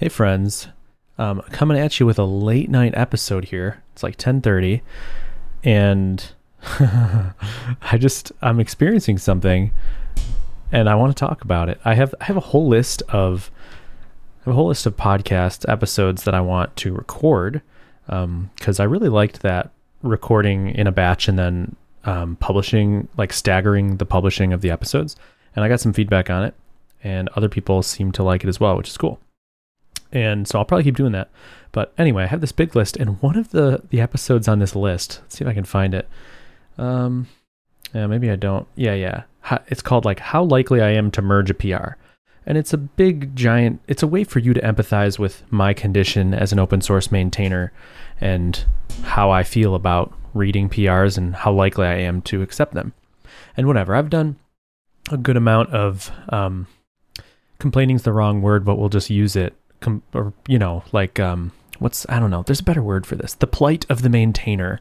Hey friends, um, coming at you with a late night episode here. It's like 10:30, and I just I'm experiencing something, and I want to talk about it. I have I have a whole list of a whole list of podcast episodes that I want to record because I really liked that recording in a batch and then um, publishing, like staggering the publishing of the episodes. And I got some feedback on it, and other people seem to like it as well, which is cool and so I'll probably keep doing that. But anyway, I have this big list, and one of the the episodes on this list. Let's see if I can find it. Um, yeah, maybe I don't. Yeah, yeah. It's called like how likely I am to merge a PR, and it's a big giant. It's a way for you to empathize with my condition as an open source maintainer, and how I feel about reading PRs and how likely I am to accept them, and whatever. I've done a good amount of um, complaining is the wrong word, but we'll just use it com- or you know, like um, what's I don't know. There's a better word for this. The plight of the maintainer,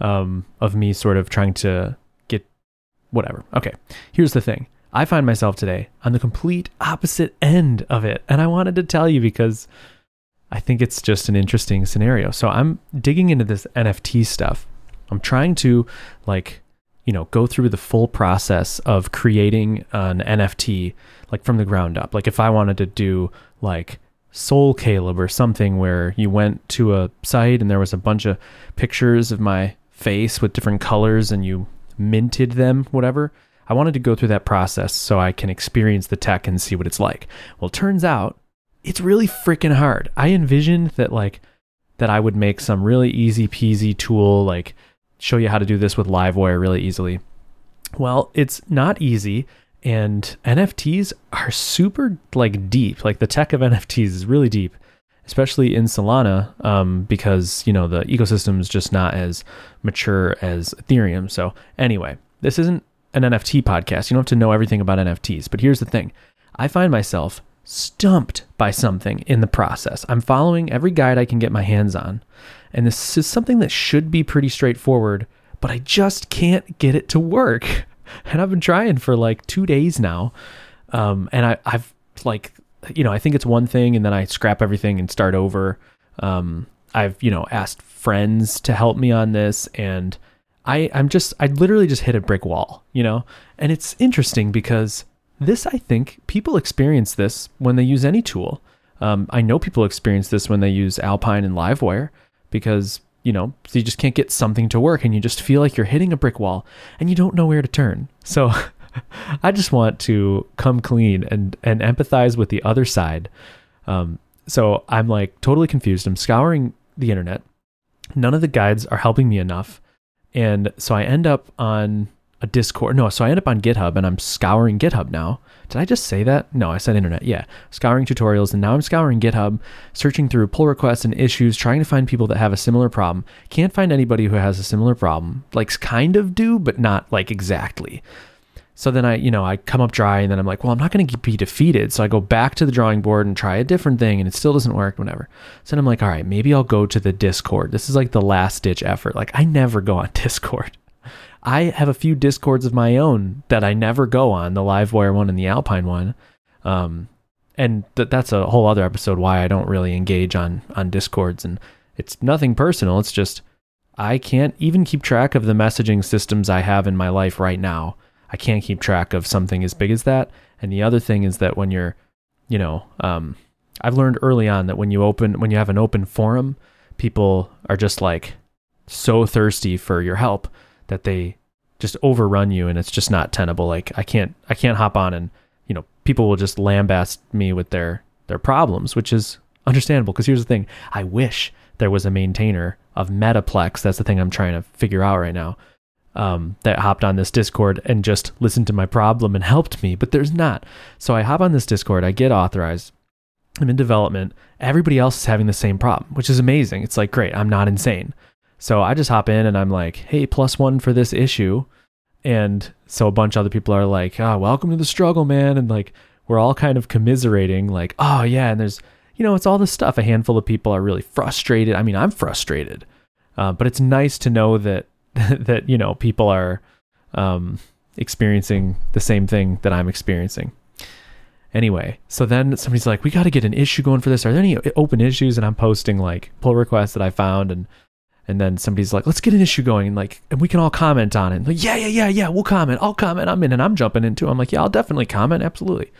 um, of me sort of trying to get whatever. Okay, here's the thing. I find myself today on the complete opposite end of it, and I wanted to tell you because I think it's just an interesting scenario. So I'm digging into this NFT stuff. I'm trying to like you know go through the full process of creating an NFT like from the ground up. Like if I wanted to do like Soul Caleb or something where you went to a site and there was a bunch of pictures of my face with different colors and you minted them, whatever. I wanted to go through that process so I can experience the tech and see what it's like. Well, turns out it's really freaking hard. I envisioned that like that I would make some really easy peasy tool like show you how to do this with Livewire really easily. Well, it's not easy and NFTs are super like deep. Like the tech of NFTs is really deep, especially in Solana, um, because you know the ecosystem is just not as mature as Ethereum. So anyway, this isn't an NFT podcast. You don't have to know everything about NFTs. But here's the thing: I find myself stumped by something in the process. I'm following every guide I can get my hands on, and this is something that should be pretty straightforward, but I just can't get it to work. and I've been trying for like two days now. Um, and I, I've like, you know, I think it's one thing, and then I scrap everything and start over. Um, I've you know asked friends to help me on this, and I, I'm just, I literally just hit a brick wall, you know. And it's interesting because this, I think, people experience this when they use any tool. Um, I know people experience this when they use Alpine and Livewire because you know, so you just can't get something to work and you just feel like you're hitting a brick wall and you don't know where to turn. So I just want to come clean and, and empathize with the other side. Um, so I'm like totally confused. I'm scouring the internet. None of the guides are helping me enough. And so I end up on a Discord. No, so I end up on GitHub and I'm scouring GitHub now. Did I just say that? No, I said internet. Yeah. Scouring tutorials. And now I'm scouring GitHub, searching through pull requests and issues, trying to find people that have a similar problem. Can't find anybody who has a similar problem. Like, kind of do, but not like exactly. So then I, you know, I come up dry and then I'm like, well, I'm not going to be defeated. So I go back to the drawing board and try a different thing and it still doesn't work, whatever. So then I'm like, all right, maybe I'll go to the Discord. This is like the last ditch effort. Like, I never go on Discord. I have a few discords of my own that I never go on, the Livewire one and the Alpine one. Um, and th- that's a whole other episode why I don't really engage on on discords and it's nothing personal, it's just I can't even keep track of the messaging systems I have in my life right now. I can't keep track of something as big as that. And the other thing is that when you're, you know, um, I've learned early on that when you open when you have an open forum, people are just like so thirsty for your help that they just overrun you and it's just not tenable. Like I can't I can't hop on and you know people will just lambaste me with their their problems, which is understandable. Because here's the thing: I wish there was a maintainer of Metaplex. That's the thing I'm trying to figure out right now. Um, that hopped on this Discord and just listened to my problem and helped me, but there's not. So I hop on this Discord, I get authorized, I'm in development. Everybody else is having the same problem, which is amazing. It's like, great, I'm not insane. So I just hop in and I'm like, hey, plus one for this issue. And so a bunch of other people are like, ah, oh, welcome to the struggle, man. And like, we're all kind of commiserating, like, oh, yeah. And there's, you know, it's all this stuff. A handful of people are really frustrated. I mean, I'm frustrated. Uh, but it's nice to know that, that, you know, people are um, experiencing the same thing that I'm experiencing. Anyway, so then somebody's like, "We got to get an issue going for this. Are there any open issues?" And I'm posting like pull requests that I found, and and then somebody's like, "Let's get an issue going, and like, and we can all comment on it." Like, yeah, yeah, yeah, yeah, we'll comment. I'll comment. I'm in, and I'm jumping into. I'm like, yeah, I'll definitely comment. Absolutely.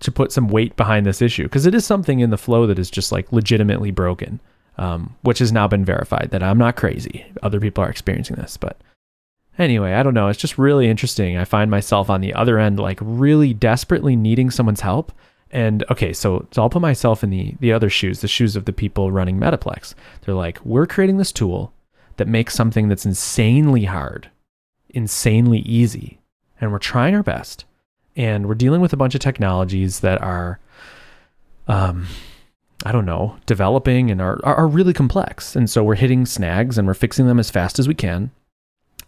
To put some weight behind this issue because it is something in the flow that is just like legitimately broken, um, which has now been verified that I'm not crazy. Other people are experiencing this, but anyway, I don't know. It's just really interesting. I find myself on the other end, like really desperately needing someone's help. And okay, so, so I'll put myself in the, the other shoes, the shoes of the people running Metaplex. They're like, we're creating this tool that makes something that's insanely hard, insanely easy. And we're trying our best. And we're dealing with a bunch of technologies that are, um, I don't know, developing and are, are really complex. And so we're hitting snags and we're fixing them as fast as we can.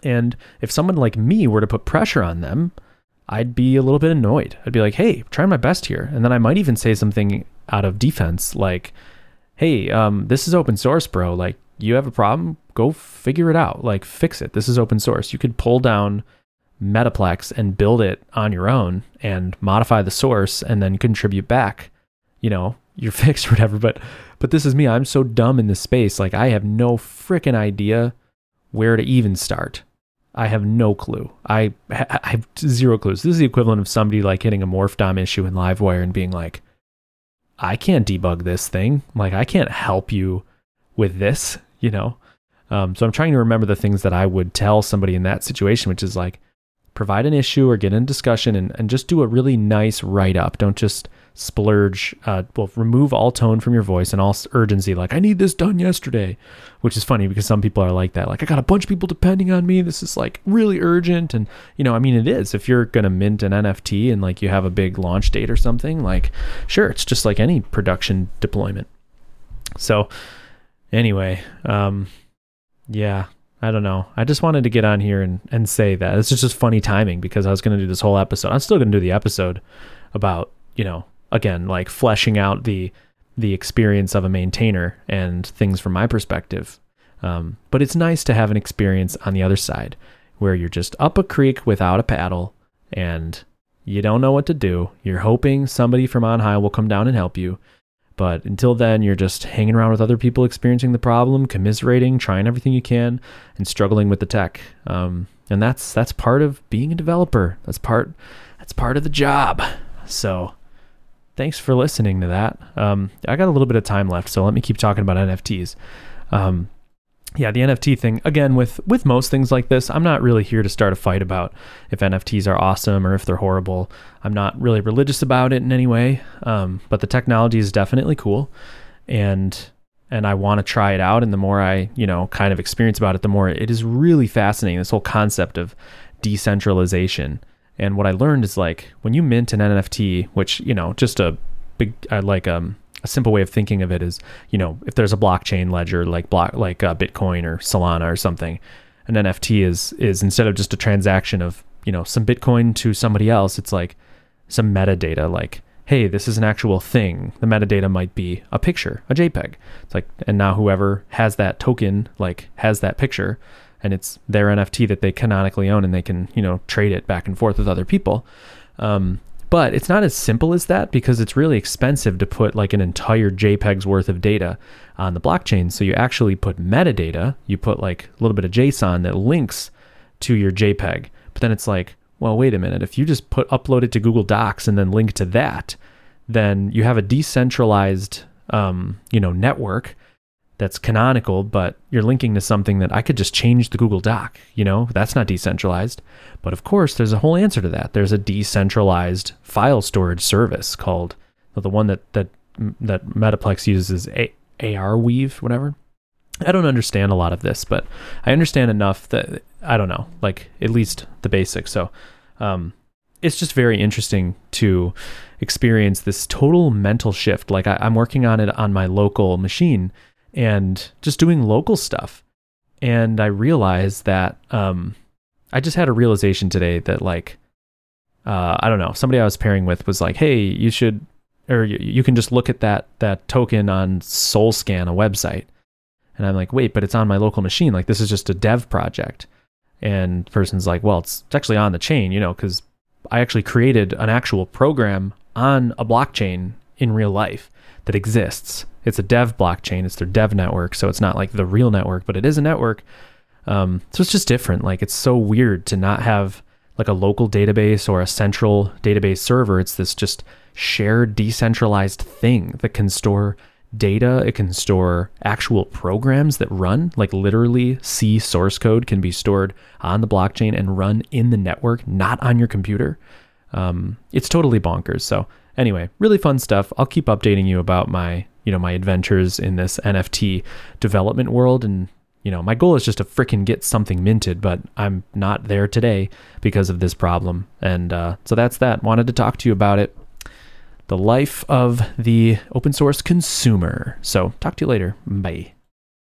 And if someone like me were to put pressure on them, I'd be a little bit annoyed. I'd be like, hey, trying my best here. And then I might even say something out of defense like, hey, um, this is open source, bro. Like, you have a problem? Go figure it out. Like, fix it. This is open source. You could pull down Metaplex and build it on your own and modify the source and then contribute back, you know, your fix or whatever. But, but this is me. I'm so dumb in this space. Like, I have no freaking idea where to even start. I have no clue. I, I have zero clues. This is the equivalent of somebody like hitting a morph DOM issue in Livewire and being like, I can't debug this thing. Like, I can't help you with this, you know? Um, so I'm trying to remember the things that I would tell somebody in that situation, which is like, provide an issue or get in discussion and, and just do a really nice write up. Don't just splurge, uh, well, remove all tone from your voice and all urgency. Like, I need this done yesterday, which is funny because some people are like that. Like, I got a bunch of people depending on me. This is like really urgent. And, you know, I mean, it is. If you're going to mint an NFT and like you have a big launch date or something, like, sure, it's just like any production deployment. So, anyway, um, yeah, I don't know. I just wanted to get on here and, and say that. It's just, just funny timing because I was going to do this whole episode. I'm still going to do the episode about, you know, again, like fleshing out the the experience of a maintainer and things from my perspective. Um, but it's nice to have an experience on the other side where you're just up a creek without a paddle and you don't know what to do. You're hoping somebody from on high will come down and help you. But until then, you're just hanging around with other people experiencing the problem, commiserating, trying everything you can, and struggling with the tech. Um, and that's that's part of being a developer. That's part that's part of the job. So thanks for listening to that. Um, I got a little bit of time left, so let me keep talking about NFTs. Um, yeah, the NFT thing again with with most things like this, I'm not really here to start a fight about if NFTs are awesome or if they're horrible. I'm not really religious about it in any way, um, but the technology is definitely cool, and and I want to try it out. And the more I you know kind of experience about it, the more it is really fascinating. This whole concept of decentralization. And what I learned is like when you mint an NFT, which you know just a big uh, like um a simple way of thinking of it is, you know, if there's a blockchain ledger like block like uh, Bitcoin or Solana or something, an NFT is is instead of just a transaction of you know some Bitcoin to somebody else, it's like some metadata like hey, this is an actual thing. The metadata might be a picture, a JPEG. It's like, and now whoever has that token, like, has that picture, and it's their NFT that they canonically own, and they can, you know, trade it back and forth with other people. Um, but it's not as simple as that because it's really expensive to put like an entire JPEG's worth of data on the blockchain. So you actually put metadata, you put like a little bit of JSON that links to your JPEG. But then it's like, well, wait a minute. If you just put upload it to Google Docs and then link to that, then you have a decentralized, um, you know, network that's canonical, but you're linking to something that I could just change the Google Doc. You know, that's not decentralized. But of course, there's a whole answer to that. There's a decentralized file storage service called the one that that that Metaplex uses a- Arweave, whatever. I don't understand a lot of this, but I understand enough that I don't know, like at least the basics. So, um, it's just very interesting to experience this total mental shift. Like I, I'm working on it on my local machine and just doing local stuff. And I realized that um, I just had a realization today that like uh, I don't know somebody I was pairing with was like, hey, you should or you, you can just look at that that token on Solscan, a website. And I'm like, wait, but it's on my local machine. Like this is just a dev project. And person's like, well, it's, it's actually on the chain, you know, because I actually created an actual program on a blockchain in real life that exists. It's a dev blockchain. It's their dev network, so it's not like the real network, but it is a network. Um, so it's just different. Like it's so weird to not have like a local database or a central database server. It's this just shared decentralized thing that can store data. It can store actual programs that run, like literally C source code can be stored on the blockchain and run in the network, not on your computer. Um, it's totally bonkers. So anyway, really fun stuff. I'll keep updating you about my, you know, my adventures in this NFT development world. And, you know, my goal is just to freaking get something minted, but I'm not there today because of this problem. And uh, so that's that. Wanted to talk to you about it the life of the open source consumer. So, talk to you later. Bye.